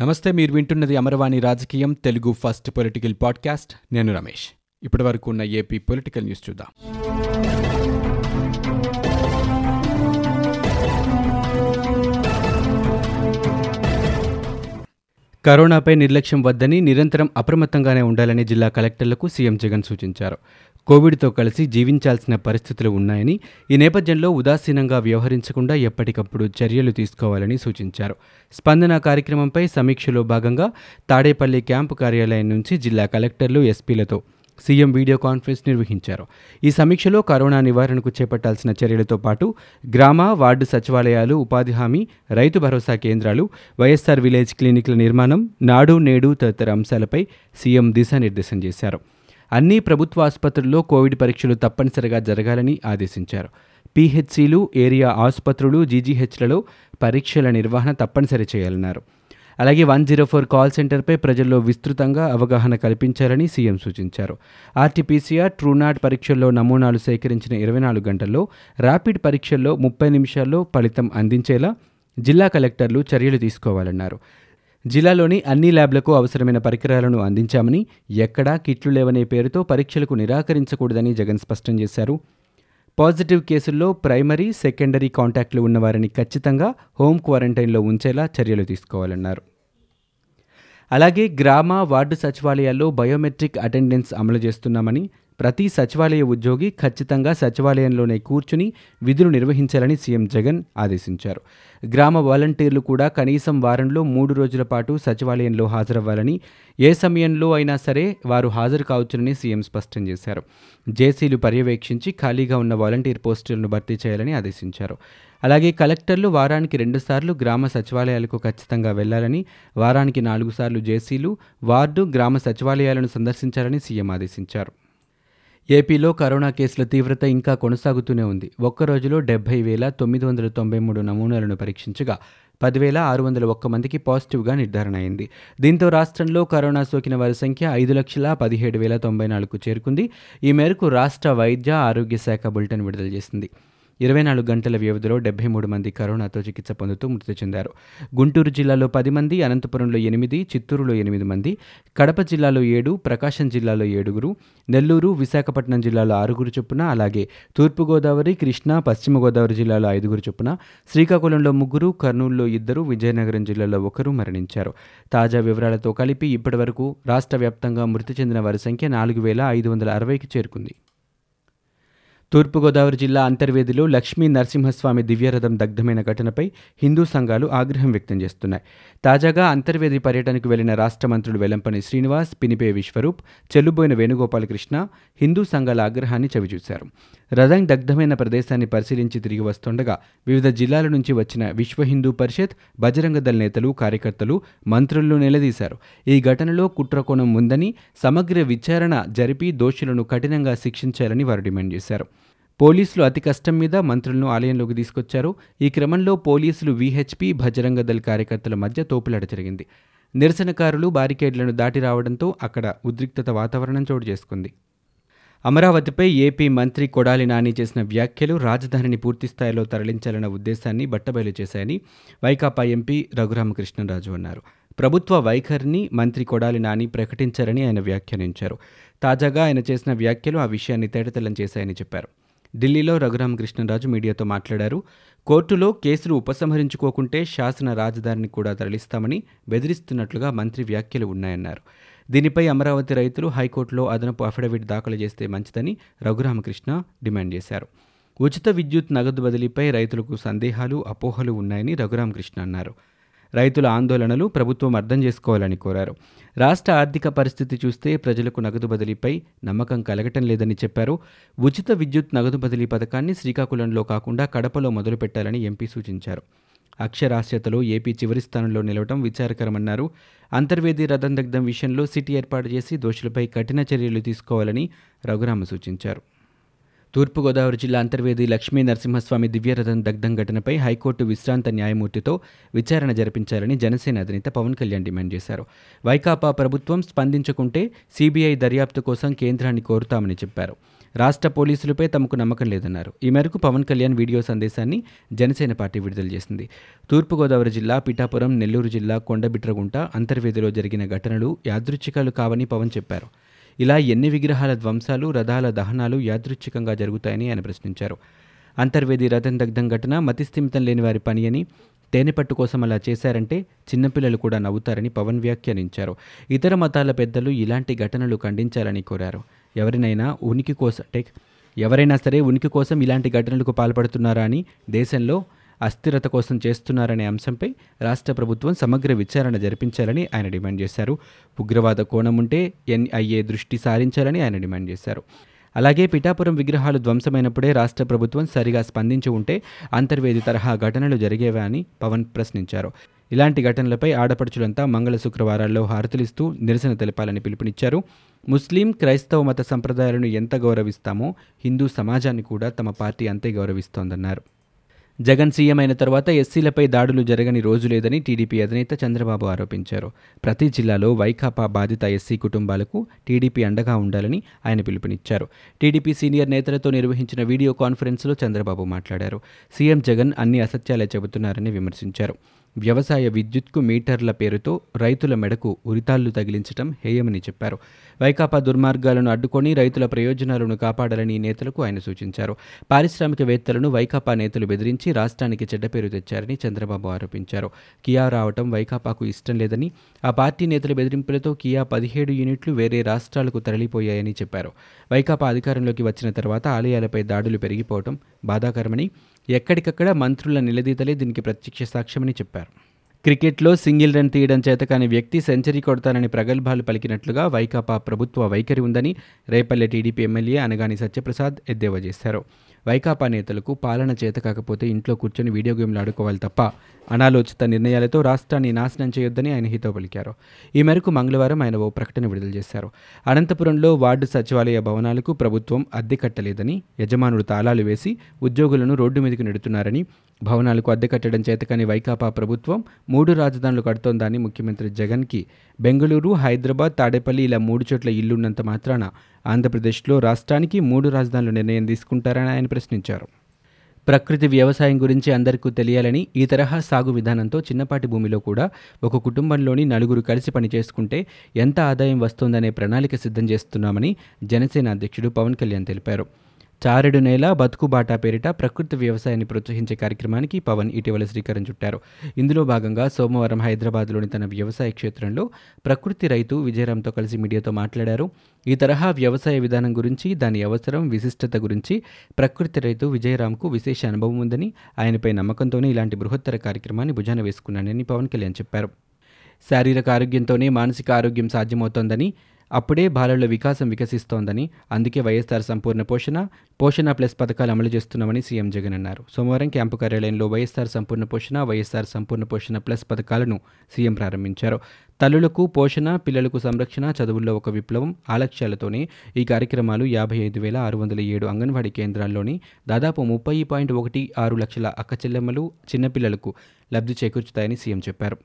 నమస్తే మీరు వింటున్నది అమరవాణి రాజకీయం తెలుగు ఫస్ట్ పొలిటికల్ పాడ్కాస్ట్. నేను రమేష్. ఇప్పటి వరకు ఉన్న ఏపీ పొలిటికల్ న్యూస్ చూద్దాం. కరోనాపై నిర్లక్ష్యం వద్దని నిరంతరం అప్రమత్తంగానే ఉండాలని జిల్లా కలెక్టర్లకు సీఎం జగన్ సూచించారు. కోవిడ్తో కలిసి జీవించాల్సిన పరిస్థితులు ఉన్నాయని ఈ నేపథ్యంలో ఉదాసీనంగా వ్యవహరించకుండా ఎప్పటికప్పుడు చర్యలు తీసుకోవాలని సూచించారు. స్పందన కార్యక్రమంపై సమీక్షలో భాగంగా తాడేపల్లి క్యాంపు కార్యాలయం నుంచి జిల్లా కలెక్టర్లు ఎస్పీలతో సీఎం వీడియో కాన్ఫరెన్స్ నిర్వహించారు. ఈ సమీక్షలో కరోనా నివారణకు చేపట్టాల్సిన చర్యలతో పాటు గ్రామ వార్డు సచివాలయాలు ఉపాధి హామీ రైతు భరోసా కేంద్రాలు వైఎస్ఆర్ విలేజ్ క్లినిక్ల నిర్మాణం నాడు నేడు తదితర అంశాలపై సీఎం దిశానిర్దేశం చేశారు. అన్ని ప్రభుత్వ ఆసుపత్రుల్లో కోవిడ్ పరీక్షలు తప్పనిసరిగా జరగాలని ఆదేశించారు. పీహెచ్సీలు ఏరియా ఆసుపత్రులు జీజీహెచ్లలో పరీక్షల నిర్వహణ తప్పనిసరి చేయాలన్నారు. అలాగే వన్ జీరో ఫోర్ కాల్ సెంటర్పై ప్రజల్లో విస్తృతంగా అవగాహన కల్పించాలని సీఎం సూచించారు. ఆర్టీపీసీఆర్ ట్రూనాట్ పరీక్షల్లో నమూనాలు సేకరించిన ఇరవై నాలుగు గంటల్లో ర్యాపిడ్ పరీక్షల్లో ముప్పై నిమిషాల్లో ఫలితం అందించేలా జిల్లా కలెక్టర్లు చర్యలు తీసుకోవాలన్నారు. జిల్లాలోని అన్ని ల్యాబ్లకు అవసరమైన పరికరాలను అందించామని ఎక్కడా కిట్లు లేవనే పేరుతో పరీక్షలకు నిరాకరించకూడదని జగన్ స్పష్టం చేశారు. పాజిటివ్ కేసుల్లో ప్రైమరీ సెకండరీ కాంటాక్ట్లు ఉన్నవారిని ఖచ్చితంగా హోమ్ క్వారంటైన్లో ఉంచేలా చర్యలు తీసుకోవాలన్నారు. అలాగే గ్రామ వార్డు సచివాలయాల్లో బయోమెట్రిక్ అటెండెన్స్ అమలు చేస్తున్నామని ప్రతి సచివాలయ ఉద్యోగి ఖచ్చితంగా సచివాలయంలోనే కూర్చుని విధులు నిర్వహించాలని సీఎం జగన్ ఆదేశించారు. గ్రామ వాలంటీర్లు కూడా కనీసం వారంలో మూడు రోజుల పాటు సచివాలయంలో హాజరవ్వాలని ఏ సమయంలో అయినా సరే వారు హాజరు కావచ్చునని సీఎం స్పష్టం చేశారు. జేసీలు పర్యవేక్షించి ఖాళీగా ఉన్న వాలంటీర్ పోస్టులను భర్తీ చేయాలని ఆదేశించారు. అలాగే కలెక్టర్లు వారానికి రెండుసార్లు గ్రామ సచివాలయాలకు ఖచ్చితంగా వెళ్ళాలని వారానికి నాలుగు సార్లు జేసీలు వార్డు గ్రామ సచివాలయాలను సందర్శించాలని సీఎం ఆదేశించారు. ఏపీలో కరోనా కేసుల తీవ్రత ఇంకా కొనసాగుతూనే ఉంది. ఒక్క రోజులో డెబ్బై వేల తొమ్మిది వందల తొంభై మూడు నమూనాలను పరీక్షించగా పదివేల ఆరు వందల ఒక్క మందికి పాజిటివ్గా నిర్ధారణ అయింది. దీంతో రాష్ట్రంలో కరోనా సోకిన వారి సంఖ్య ఐదు లక్షల పదిహేడు వేల తొంభై నాలుగు చేరుకుంది. ఈ మేరకు రాష్ట్ర వైద్య ఆరోగ్య శాఖ బులెటిన్ విడుదల చేసింది. ఇరవై నాలుగు గంటల వ్యవధిలో డెబ్బై మూడు మంది కరోనాతో చికిత్స పొందుతూ మృతి చెందారు. గుంటూరు జిల్లాలో పది మంది అనంతపురంలో ఎనిమిది చిత్తూరులో ఎనిమిది మంది కడప జిల్లాలో ఏడు ప్రకాశం జిల్లాలో ఏడుగురు నెల్లూరు విశాఖపట్నం జిల్లాలో ఆరుగురు చొప్పున అలాగే తూర్పుగోదావరి కృష్ణా పశ్చిమ గోదావరి జిల్లాలో ఐదుగురు చొప్పున శ్రీకాకుళంలో ముగ్గురు కర్నూలులో ఇద్దరు విజయనగరం జిల్లాలో ఒకరు మరణించారు. తాజా వివరాలతో కలిపి ఇప్పటివరకు రాష్ట్ర వ్యాప్తంగా మృతి చెందిన వారి సంఖ్య నాలుగు వేల ఐదు వందల అరవైకి చేరుకుంది. తూర్పుగోదావరి జిల్లా అంతర్వేదిలో లక్ష్మీ నరసింహస్వామి దివ్యరథం దగ్ధమైన ఘటనపై హిందూ సంఘాలు ఆగ్రహం వ్యక్తం చేస్తున్నాయి. తాజాగా అంతర్వేది పర్యటనకు వెళ్ళిన రాష్ట్ర మంత్రులు వెలంపని శ్రీనివాస్ పినిపే విశ్వరూప్ చెల్లుబోయిన వేణుగోపాలకృష్ణ హిందూ సంఘాల ఆగ్రహాన్ని చవిచూశారు. రథం దగ్ధమైన ప్రదేశాన్ని పరిశీలించి తిరిగి వస్తుండగా వివిధ జిల్లాల నుంచి వచ్చిన విశ్వ హిందూ పరిషత్ బజరంగ దళ నేతలు కార్యకర్తలు మంత్రులను నిలదీశారు. ఈ ఘటనలో కుట్రకోణం ఉందని సమగ్ర విచారణ జరిపి దోషులను కఠినంగా శిక్షించాలని వారు డిమాండ్ చేశారు. పోలీసులు అతి కష్టం మీద మంత్రులను ఆలయంలోకి తీసుకొచ్చారు. ఈ క్రమంలో పోలీసులు వీహెచ్పీ భజరంగ దళ కార్యకర్తల మధ్య తోపులాట జరిగింది. నిరసనకారులు బారికేడ్లను దాటి రావడంతో అక్కడ ఉద్రిక్తత వాతావరణం చోటు చేసుకుంది. అమరావతిపై ఏపీ మంత్రి కొడాలి నాని చేసిన వ్యాఖ్యలు రాజధానిని పూర్తిస్థాయిలో తరలించాలన్న ఉద్దేశాన్ని బట్టబయలు చేశాయని వైకాపా ఎంపీ రఘురామకృష్ణరాజు అన్నారు. ప్రభుత్వ వైఖరిని మంత్రి కొడాలి నాని ప్రకటించారని ఆయన వ్యాఖ్యానించారు. తాజాగా ఆయన చేసిన వ్యాఖ్యలు ఆ విషయాన్ని తేటతెల్లం చేశాయని చెప్పారు. ఢిల్లీలో రఘురామకృష్ణరాజు మీడియాతో మాట్లాడారు. కోర్టులో కేసులు ఉపసంహరించుకోకుంటే శాసన రాజధానిని కూడా తరలిస్తామని బెదిరిస్తున్నట్లుగా మంత్రి వ్యాఖ్యలు ఉన్నాయన్నారు. దీనిపై అమరావతి రైతులు హైకోర్టులో అదనపు అఫిడవిట్ దాఖలు చేస్తే మంచిదని రఘురామకృష్ణ డిమాండ్ చేశారు. ఉచిత విద్యుత్ నగదు బదిలీపై రైతులకు సందేహాలు అపోహలు ఉన్నాయని రఘురామకృష్ణ అన్నారు. రైతుల ఆందోళనలు ప్రభుత్వం అర్థం చేసుకోవాలని కోరారు. రాష్ట్ర ఆర్థిక పరిస్థితి చూస్తే ప్రజలకు నగదు బదిలీపై నమ్మకం కలగటం లేదని చెప్పారు. ఉచిత విద్యుత్ నగదు బదిలీ పథకాన్ని శ్రీకాకుళంలో కాకుండా కడపలో మొదలుపెట్టాలని ఎంపీ సూచించారు. అక్షరాస్యతలో ఏపీ చివరి స్థానంలో నిలవటం విచారకరమన్నారు. అంతర్వేది రథం దగ్ధం విషయంలో సిటీ ఏర్పాటు చేసి దోషులపై కఠిన చర్యలు తీసుకోవాలని రఘురామ సూచించారు. తూర్పుగోదావరి జిల్లా అంతర్వేది లక్ష్మీ నరసింహస్వామి దివ్యరథం దగ్ధం ఘటనపై హైకోర్టు విశ్రాంత న్యాయమూర్తితో విచారణ జరిపించాలని జనసేన అధినేత పవన్ కళ్యాణ్ డిమాండ్ చేశారు. వైకాపా ప్రభుత్వం స్పందించకుంటే సీబీఐ దర్యాప్తు కోసం కేంద్రాన్ని కోరుతామని చెప్పారు. రాష్ట్ర పోలీసులపై తమకు నమ్మకం లేదన్నారు. ఈ మేరకు పవన్ కళ్యాణ్ వీడియో సందేశాన్ని జనసేన పార్టీ విడుదల చేసింది. తూర్పుగోదావరి జిల్లా పిఠాపురం నెల్లూరు జిల్లా కొండబిట్రగుంట అంతర్వేదిలో జరిగిన ఘటనలు యాదృచ్ఛికాలు కావని పవన్ చెప్పారు. ఇలా ఎన్ని విగ్రహాల ధ్వంసాలు రథాల దహనాలు యాదృచ్ఛికంగా జరుగుతాయని ఆయన ప్రశ్నించారు. అంతర్వేది రథం దగ్ధం ఘటన మతిస్థిమితం లేని వారి పని అని తేనెపట్టు కోసం అలా చేశారంటే చిన్నపిల్లలు కూడా నవ్వుతారని పవన్ వ్యాఖ్యానించారు. ఇతర మతాల పెద్దలు ఇలాంటి ఘటనలు ఖండించాలని కోరారు. ఎవరినైనా ఉనికి కోసం అంటే ఎవరైనా సరే ఉనికి కోసం ఇలాంటి ఘటనలకు పాల్పడుతున్నారా అని దేశంలో అస్థిరత కోసం చేస్తున్నారనే అంశంపై రాష్ట్ర ప్రభుత్వం సమగ్ర విచారణ జరిపించాలని ఆయన డిమాండ్ చేశారు. ఉగ్రవాద కోణం ఉంటే ఎన్ఐఏ దృష్టి సారించాలని ఆయన డిమాండ్ చేశారు. అలాగే పిఠాపురం విగ్రహాలు ధ్వంసమైనప్పుడే రాష్ట్ర ప్రభుత్వం సరిగా స్పందించి ఉంటే అంతర్వేది తరహా ఘటనలు జరిగేవా అని పవన్ ప్రశ్నించారు. ఇలాంటి ఘటనలపై ఆడపడుచులంతా మంగళ శుక్రవారాల్లో హారతులిస్తూ నిరసన తెలపాలని పిలుపునిచ్చారు. ముస్లిం క్రైస్తవ మత సంప్రదాయాలను ఎంత గౌరవిస్తామో హిందూ సమాజాన్ని కూడా తమ పార్టీ అంతే గౌరవిస్తోందన్నారు. జగన్ సీఎం అయిన తర్వాత ఎస్సీలపై దాడులు జరగని రోజు లేదని టీడీపీ అధినేత చంద్రబాబు ఆరోపించారు. ప్రతి జిల్లాలో వైకాపా బాధిత ఎస్సీ కుటుంబాలకు టీడీపీ అండగా ఉండాలని ఆయన పిలుపునిచ్చారు. టీడీపీ సీనియర్ నేతలతో నిర్వహించిన వీడియో కాన్ఫరెన్స్లో చంద్రబాబు మాట్లాడారు. సీఎం జగన్ అన్ని అసత్యాలే చెబుతున్నారని విమర్శించారు. వ్యవసాయ విద్యుత్కు మీటర్ల పేరుతో రైతుల మెడకు ఉరితాళ్ళు తగిలించడం హేయమని చెప్పారు. వైకాపా దుర్మార్గాలను అడ్డుకొని రైతుల ప్రయోజనాలను కాపాడాలని నేతలకు ఆయన సూచించారు. పారిశ్రామికవేత్తలను వైకాపా నేతలు బెదిరించి రాష్ట్రానికి చెడ్డ పేరు తెచ్చారని చంద్రబాబు ఆరోపించారు. కియా రావటం వైకాపాకు ఇష్టం లేదని ఆ పార్టీ నేతల బెదిరింపులతో కియా పదిహేడు యూనిట్లు వేరే రాష్ట్రాలకు తరలిపోయాయని చెప్పారు. వైకాపా అధికారంలోకి వచ్చిన తర్వాత ఆలయాలపై దాడులు పెరిగిపోవడం బాధాకరమని ఎక్కడికక్కడ మంత్రుల నిలదీతలే దీనికి ప్రత్యక్ష సాక్ష్యమని చెప్పారు. క్రికెట్లో సింగిల్ రన్ తీయడం చేతకాని వ్యక్తి సెంచరీ కొడతానని ప్రగల్భాలు పలికినట్లుగా వైకాపా ప్రభుత్వ వైఖరి ఉందని రేపల్లె టీడీపీ ఎమ్మెల్యే అనగాని సత్యప్రసాద్ ఎద్దేవా చేశారు. వైకాపా నేతలకు పాలన చేత కాకపోతే ఇంట్లో కూర్చొని వీడియో గేమ్లు ఆడుకోవాలి తప్ప అనాలోచిత నిర్ణయాలతో రాష్ట్రాన్ని నాశనం చేయొద్దని ఆయన హితో పలికారు. ఈ మేరకు మంగళవారం ఆయన ఓ ప్రకటన విడుదల చేశారు. అనంతపురంలో వార్డు సచివాలయ భవనాలకు ప్రభుత్వం అద్దె కట్టలేదని యజమానుడు తాళాలు వేసి ఉద్యోగులను రోడ్డు మీదకు నెడుతున్నారని భవనాలకు అద్దె కట్టడం చేతకాని వైకాపా ప్రభుత్వం మూడు రాజధానులు కడుతోందని ముఖ్యమంత్రి జగన్కి బెంగళూరు హైదరాబాద్ తాడేపల్లి ఇలా మూడు చోట్ల ఇల్లున్నంత మాత్రాన ఆంధ్రప్రదేశ్లో రాష్ట్రానికి మూడు రాజధానులు నిర్ణయం తీసుకుంటారని ఆయన ప్రశ్నించారు. ప్రకృతి వ్యవసాయం గురించి అందరికీ తెలియాలని ఈ తరహా సాగు విధానంతో చిన్నపాటి భూమిలో కూడా ఒక కుటుంబంలోని నలుగురు కలిసి పని చేసుకుంటే ఎంత ఆదాయం వస్తుందనే ప్రణాళిక సిద్ధం చేస్తున్నామని జనసేన అధ్యక్షుడు పవన్ కళ్యాణ్ తెలిపారు. చారెడు నేల బతుకు బాటా పేరిట ప్రకృతి వ్యవసాయాన్ని ప్రోత్సహించే కార్యక్రమానికి పవన్ ఇటీవల శ్రీకారం చుట్టారు. ఇందులో భాగంగా సోమవారం హైదరాబాద్లోని తన వ్యవసాయ క్షేత్రంలో ప్రకృతి రైతు విజయరామ్తో కలిసి మీడియాతో మాట్లాడారు. ఈ తరహా వ్యవసాయ విధానం గురించి దాని అవసరం విశిష్టత గురించి ప్రకృతి రైతు విజయరామ్కు విశేష అనుభవం ఉందని ఆయనపై నమ్మకంతోనే ఇలాంటి బృహత్తర కార్యక్రమాన్ని భుజాన వేసుకున్నానని పవన్ కళ్యాణ్ చెప్పారు. శారీరక ఆరోగ్యంతోనే మానసిక ఆరోగ్యం సాధ్యమవుతోందని అప్పుడే బాలల్లో వికాసం వికసిస్తోందని అందుకే వైఎస్ఆర్ సంపూర్ణ పోషణ పోషణ ప్లస్ పథకాలు అమలు చేస్తున్నామని సీఎం జగన్ అన్నారు. సోమవారం క్యాంపు కార్యాలయంలో వైఎస్ఆర్ సంపూర్ణ పోషణ వైఎస్ఆర్ సంపూర్ణ పోషణ ప్లస్ పథకాలను సీఎం ప్రారంభించారు. తల్లులకు పోషణ పిల్లలకు సంరక్షణ చదువుల్లో ఒక విప్లవం ఆ లక్ష్యాలతోనే ఈ కార్యక్రమాలు యాభై ఐదు వేల ఆరు వందల ఏడు అంగన్వాడీ కేంద్రాల్లోని దాదాపు ముప్పై పాయింట్ ఒకటి ఆరు లక్షల అక్కచెల్లెమ్మలు చిన్నపిల్లలకు లబ్ధి చేకూర్చుతాయని సీఎం చెప్పారు.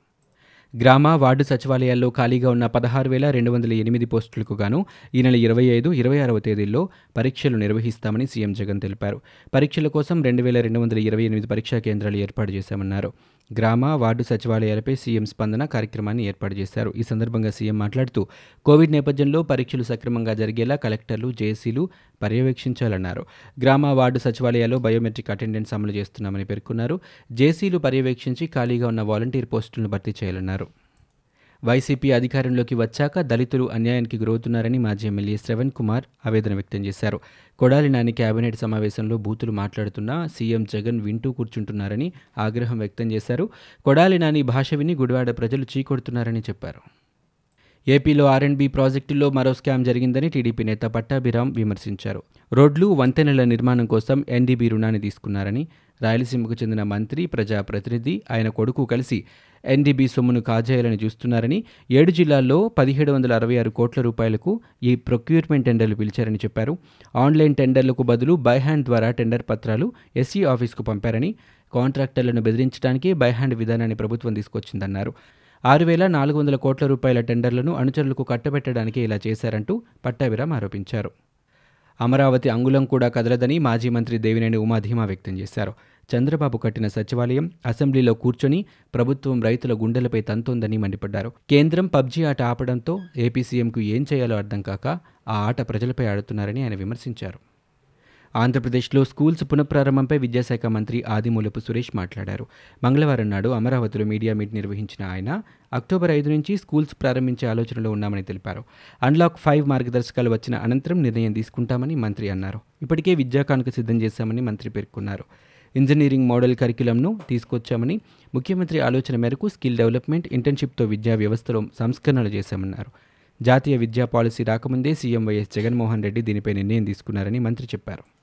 గ్రామ వార్డు సచివాలయాల్లో ఖాళీగా ఉన్న పదహారు వేల రెండు వందల ఎనిమిది పోస్టులకు గాను ఈ నెల ఇరవై ఐదు ఇరవై ఆరవ తేదీల్లో పరీక్షలు నిర్వహిస్తామని సీఎం జగన్ తెలిపారు. పరీక్షల కోసం రెండు వేల రెండు వందల ఇరవై ఎనిమిది పరీక్షా కేంద్రాలు ఏర్పాటు చేశామన్నారు. గ్రామ వార్డు సచివాలయాలపై సీఎం స్పందన కార్యక్రమాన్ని ఏర్పాటు చేశారు. ఈ సందర్భంగా సీఎం మాట్లాడుతూ కోవిడ్ నేపథ్యంలో పరీక్షలు సక్రమంగా జరిగేలా కలెక్టర్లు జేసీలు పర్యవేక్షించాలన్నారు. గ్రామ వార్డు సచివాలయాల్లో బయోమెట్రిక్ అటెండెన్స్ అమలు చేస్తున్నామని పేర్కొన్నారు. జేసీలు పర్యవేక్షించి ఖాళీగా ఉన్న వాలంటీర్ పోస్టులను భర్తీ చేయాలన్నారు. వైసీపీ అధికారంలోకి వచ్చాక దళితులు అన్యాయానికి గురవుతున్నారని మాజీ ఎమ్మెల్యే శ్రవణ్ కుమార్ ఆవేదన వ్యక్తం చేశారు. కొడాలి నాని కేబినెట్ సమావేశంలో బూతులు మాట్లాడుతున్నా సీఎం జగన్ వింటూ కూర్చుంటున్నారని ఆగ్రహం వ్యక్తం చేశారు. కొడాలి నాని భాష విని గుడివాడ ప్రజలు చీకొడుతున్నారని చెప్పారు. ఏపీలో ఆర్ఎండ్బీ ప్రాజెక్టులో మరో స్కామ్ జరిగిందని టీడీపీ నేత పట్టాభిరామ్ విమర్శించారు. రోడ్లు వంతెనల నిర్మాణం కోసం ఎన్డీబీ రుణాన్ని తీసుకున్నారని రాయలసీమకు చెందిన మంత్రి ప్రజాప్రతినిధి ఆయన కొడుకు కలిసి ఎన్డీబీ సొమ్మును కాజేయాలని చూస్తున్నారని ఏడు జిల్లాల్లో పదిహేడు వందల అరవై ఆరు కోట్ల రూపాయలకు ఈ ప్రొక్యూర్మెంట్ టెండర్లు పిలిచారని చెప్పారు. ఆన్లైన్ టెండర్లకు బదులు బై హ్యాండ్ ద్వారా టెండర్ పత్రాలు ఎస్సీ ఆఫీస్కు పంపారని కాంట్రాక్టర్లను బెదిరించడానికి బై హ్యాండ్ విధానాన్ని ప్రభుత్వం తీసుకొచ్చిందన్నారు. ఆరు వేల నాలుగు వందల కోట్ల రూపాయల టెండర్లను అనుచరులకు కట్టబెట్టడానికి ఇలా చేశారంటూ పట్టాభిరామ్ ఆరోపించారు. అమరావతి అంగుళం కూడా కదలదని మాజీ మంత్రి దేవినేని ఉమాధీమా వ్యక్తం చేశారు. చంద్రబాబు కట్టిన సచివాలయం అసెంబ్లీలో కూర్చొని ప్రభుత్వం రైతుల గుండెలపై తంతోందని మండిపడ్డారు. కేంద్రం పబ్జీ ఆట ఆపడంతో ఏపీ సీఎంకు ఏం చేయాలో అర్థం కాక ఆ ఆట ప్రజలపై ఆడుతున్నారని ఆయన విమర్శించారు. ఆంధ్రప్రదేశ్లో స్కూల్స్ పునఃప్రారంభంపై విద్యాశాఖ మంత్రి ఆదిమూలపు సురేష్ మాట్లాడారు. మంగళవారం నాడు అమరావతిలో మీడియా మీట్ నిర్వహించిన ఆయన అక్టోబర్ ఐదు నుంచి స్కూల్స్ ప్రారంభించే ఆలోచనలో ఉన్నామని తెలిపారు. అన్లాక్ ఫైవ్ మార్గదర్శకాలు వచ్చిన అనంతరం నిర్ణయం తీసుకుంటామని మంత్రి అన్నారు. ఇప్పటికే విద్యా కానుక సిద్ధం చేశామని మంత్రి పేర్కొన్నారు. ఇంజనీరింగ్ మోడల్ కరికులంను తీసుకొచ్చామని ముఖ్యమంత్రి ఆలోచన మేరకు స్కిల్ డెవలప్మెంట్ ఇంటర్న్షిప్తో విద్యా వ్యవస్థలో సంస్కరణలు చేశామన్నారు. జాతీయ విద్యా పాలసీ రాకముందే సీఎం వైఎస్ జగన్మోహన్ రెడ్డి దీనిపై నిర్ణయం తీసుకున్నారని మంత్రి చెప్పారు.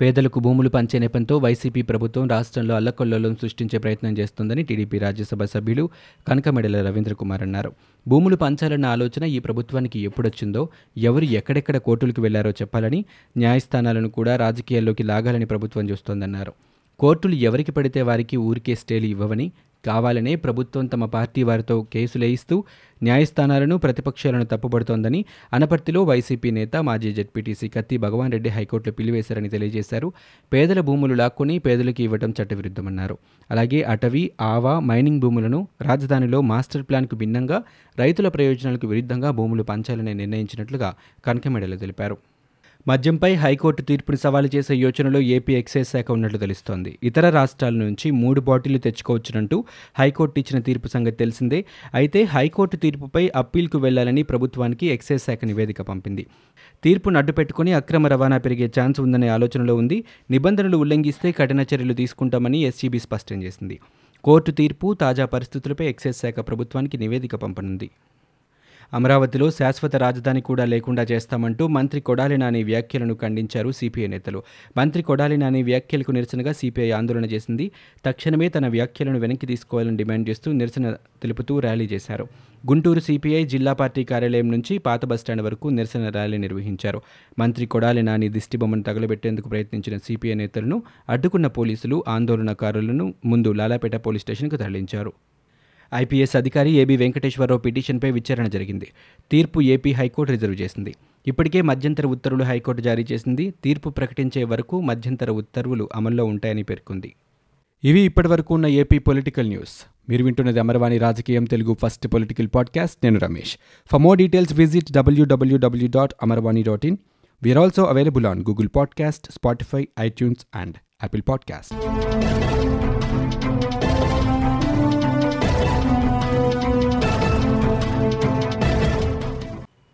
పేదలకు భూములు పంచే నెపంతో వైసీపీ ప్రభుత్వం రాష్ట్రంలో అల్లకొల్లోలం సృష్టించే ప్రయత్నం చేస్తోందని టీడీపీ రాజ్యసభ సభ్యులు కనకమెడల రవీంద్ర కుమార్ అన్నారు. భూములు పంచాలన్న ఆలోచన ఈ ప్రభుత్వానికి ఎప్పుడొచ్చిందో ఎవరు ఎక్కడెక్కడ కోర్టులకు వెళ్ళారో చెప్పాలని న్యాయస్థానాలను కూడా రాజకీయాల్లోకి లాగాలని ప్రభుత్వం చూస్తోందన్నారు. కోర్టులు ఎవరికి పడితే వారికి ఊరికే స్టేలు ఇవ్వవని కావాలనే ప్రభుత్వం తమ పార్టీ వారితో కేసులేయిస్తూ న్యాయస్థానాలను ప్రతిపక్షాలను తప్పుపడుతోందని అనపర్తిలో వైసీపీ నేత మాజీ జడ్పీటీసీ కత్తి భగవాన్ రెడ్డి హైకోర్టులో పిలివేశారని తెలియజేశారు. పేదల భూములు లాక్కొని పేదలకు ఇవ్వడం చట్టవిరుద్ధమన్నారు. అలాగే అటవీ ఆవా మైనింగ్ భూములను రాజధానిలో మాస్టర్ ప్లాన్కు భిన్నంగా రైతుల ప్రయోజనాలకు విరుద్ధంగా భూములు పంచాలని నిర్ణయించినట్లుగా కనకమెడలో తెలిపారు. మద్యంపై హైకోర్టు తీర్పును సవాలు చేసే యోచనలో ఏపీ ఎక్సైజ్ శాఖ ఉన్నట్లు తెలుస్తోంది. ఇతర రాష్ట్రాల నుంచి మూడు బాటిళ్ళు తెచ్చుకోవచ్చునంటూ హైకోర్టు ఇచ్చిన తీర్పు సంగతి తెలిసిందే. అయితే హైకోర్టు తీర్పుపై అప్పీల్కు వెళ్ళాలని ప్రభుత్వానికి ఎక్సైజ్ శాఖ నివేదిక పంపింది. తీర్పును అడ్డుపెట్టుకుని అక్రమ రవాణా పెరిగే ఛాన్స్ ఉందనే ఆలోచనలో ఉంది. నిబంధనలు ఉల్లంఘిస్తే కఠిన చర్యలు తీసుకుంటామని ఎస్సీబీ స్పష్టం చేసింది. కోర్టు తీర్పు తాజా పరిస్థితులపై ఎక్సైజ్ శాఖ ప్రభుత్వానికి నివేదిక పంపనుంది. అమరావతిలో శాశ్వత రాజధాని కూడా లేకుండా చేస్తామంటూ మంత్రి కొడాలి నాని వ్యాఖ్యలను ఖండించారు సిపిఐ నేతలు. మంత్రి కొడాలి నాని వ్యాఖ్యలకు నిరసనగా సిపిఐ ఆందోళన చేసింది. తక్షణమే తన వ్యాఖ్యలను వెనక్కి తీసుకోవాలని డిమాండ్ చేస్తూ నిరసన తెలుపుతూ ర్యాలీ చేశారు. గుంటూరు సిపిఐ జిల్లా పార్టీ కార్యాలయం నుంచి పాత బస్టాండ్ వరకు నిరసన ర్యాలీ నిర్వహించారు. మంత్రి కొడాలి నాని దిష్టిబొమ్మను తగలబెట్టేందుకు ప్రయత్నించిన సిపిఐ నేతలను అడ్డుకున్న పోలీసులు ఆందోళనకారులను ముందు లాలాపేట పోలీస్ స్టేషన్కు తరలించారు. ఐపీఎస్ అధికారి ఏబీ వెంకటేశ్వరరావు పిటిషన్పై విచారణ జరిగింది. తీర్పు ఏపీ హైకోర్టు రిజర్వ్ చేసింది. ఇప్పటికే మధ్యంతర ఉత్తర్వులు హైకోర్టు జారీ చేసింది. తీర్పు ప్రకటించే వరకు మధ్యంతర ఉత్తర్వులు అమల్లో ఉంటాయని పేర్కొంది. ఇవి ఇప్పటివరకు ఉన్న ఏపీ పొలిటికల్ న్యూస్. మీరు వింటున్నది అమర్వాణి రాజకీయం తెలుగు ఫస్ట్ పొలిటికల్ పాడ్కాస్ట్. నేను Ramesh. For more details visit WWW dot Amarvani dot in we are also available on Google podcast Spotify iTunes and Apple podcast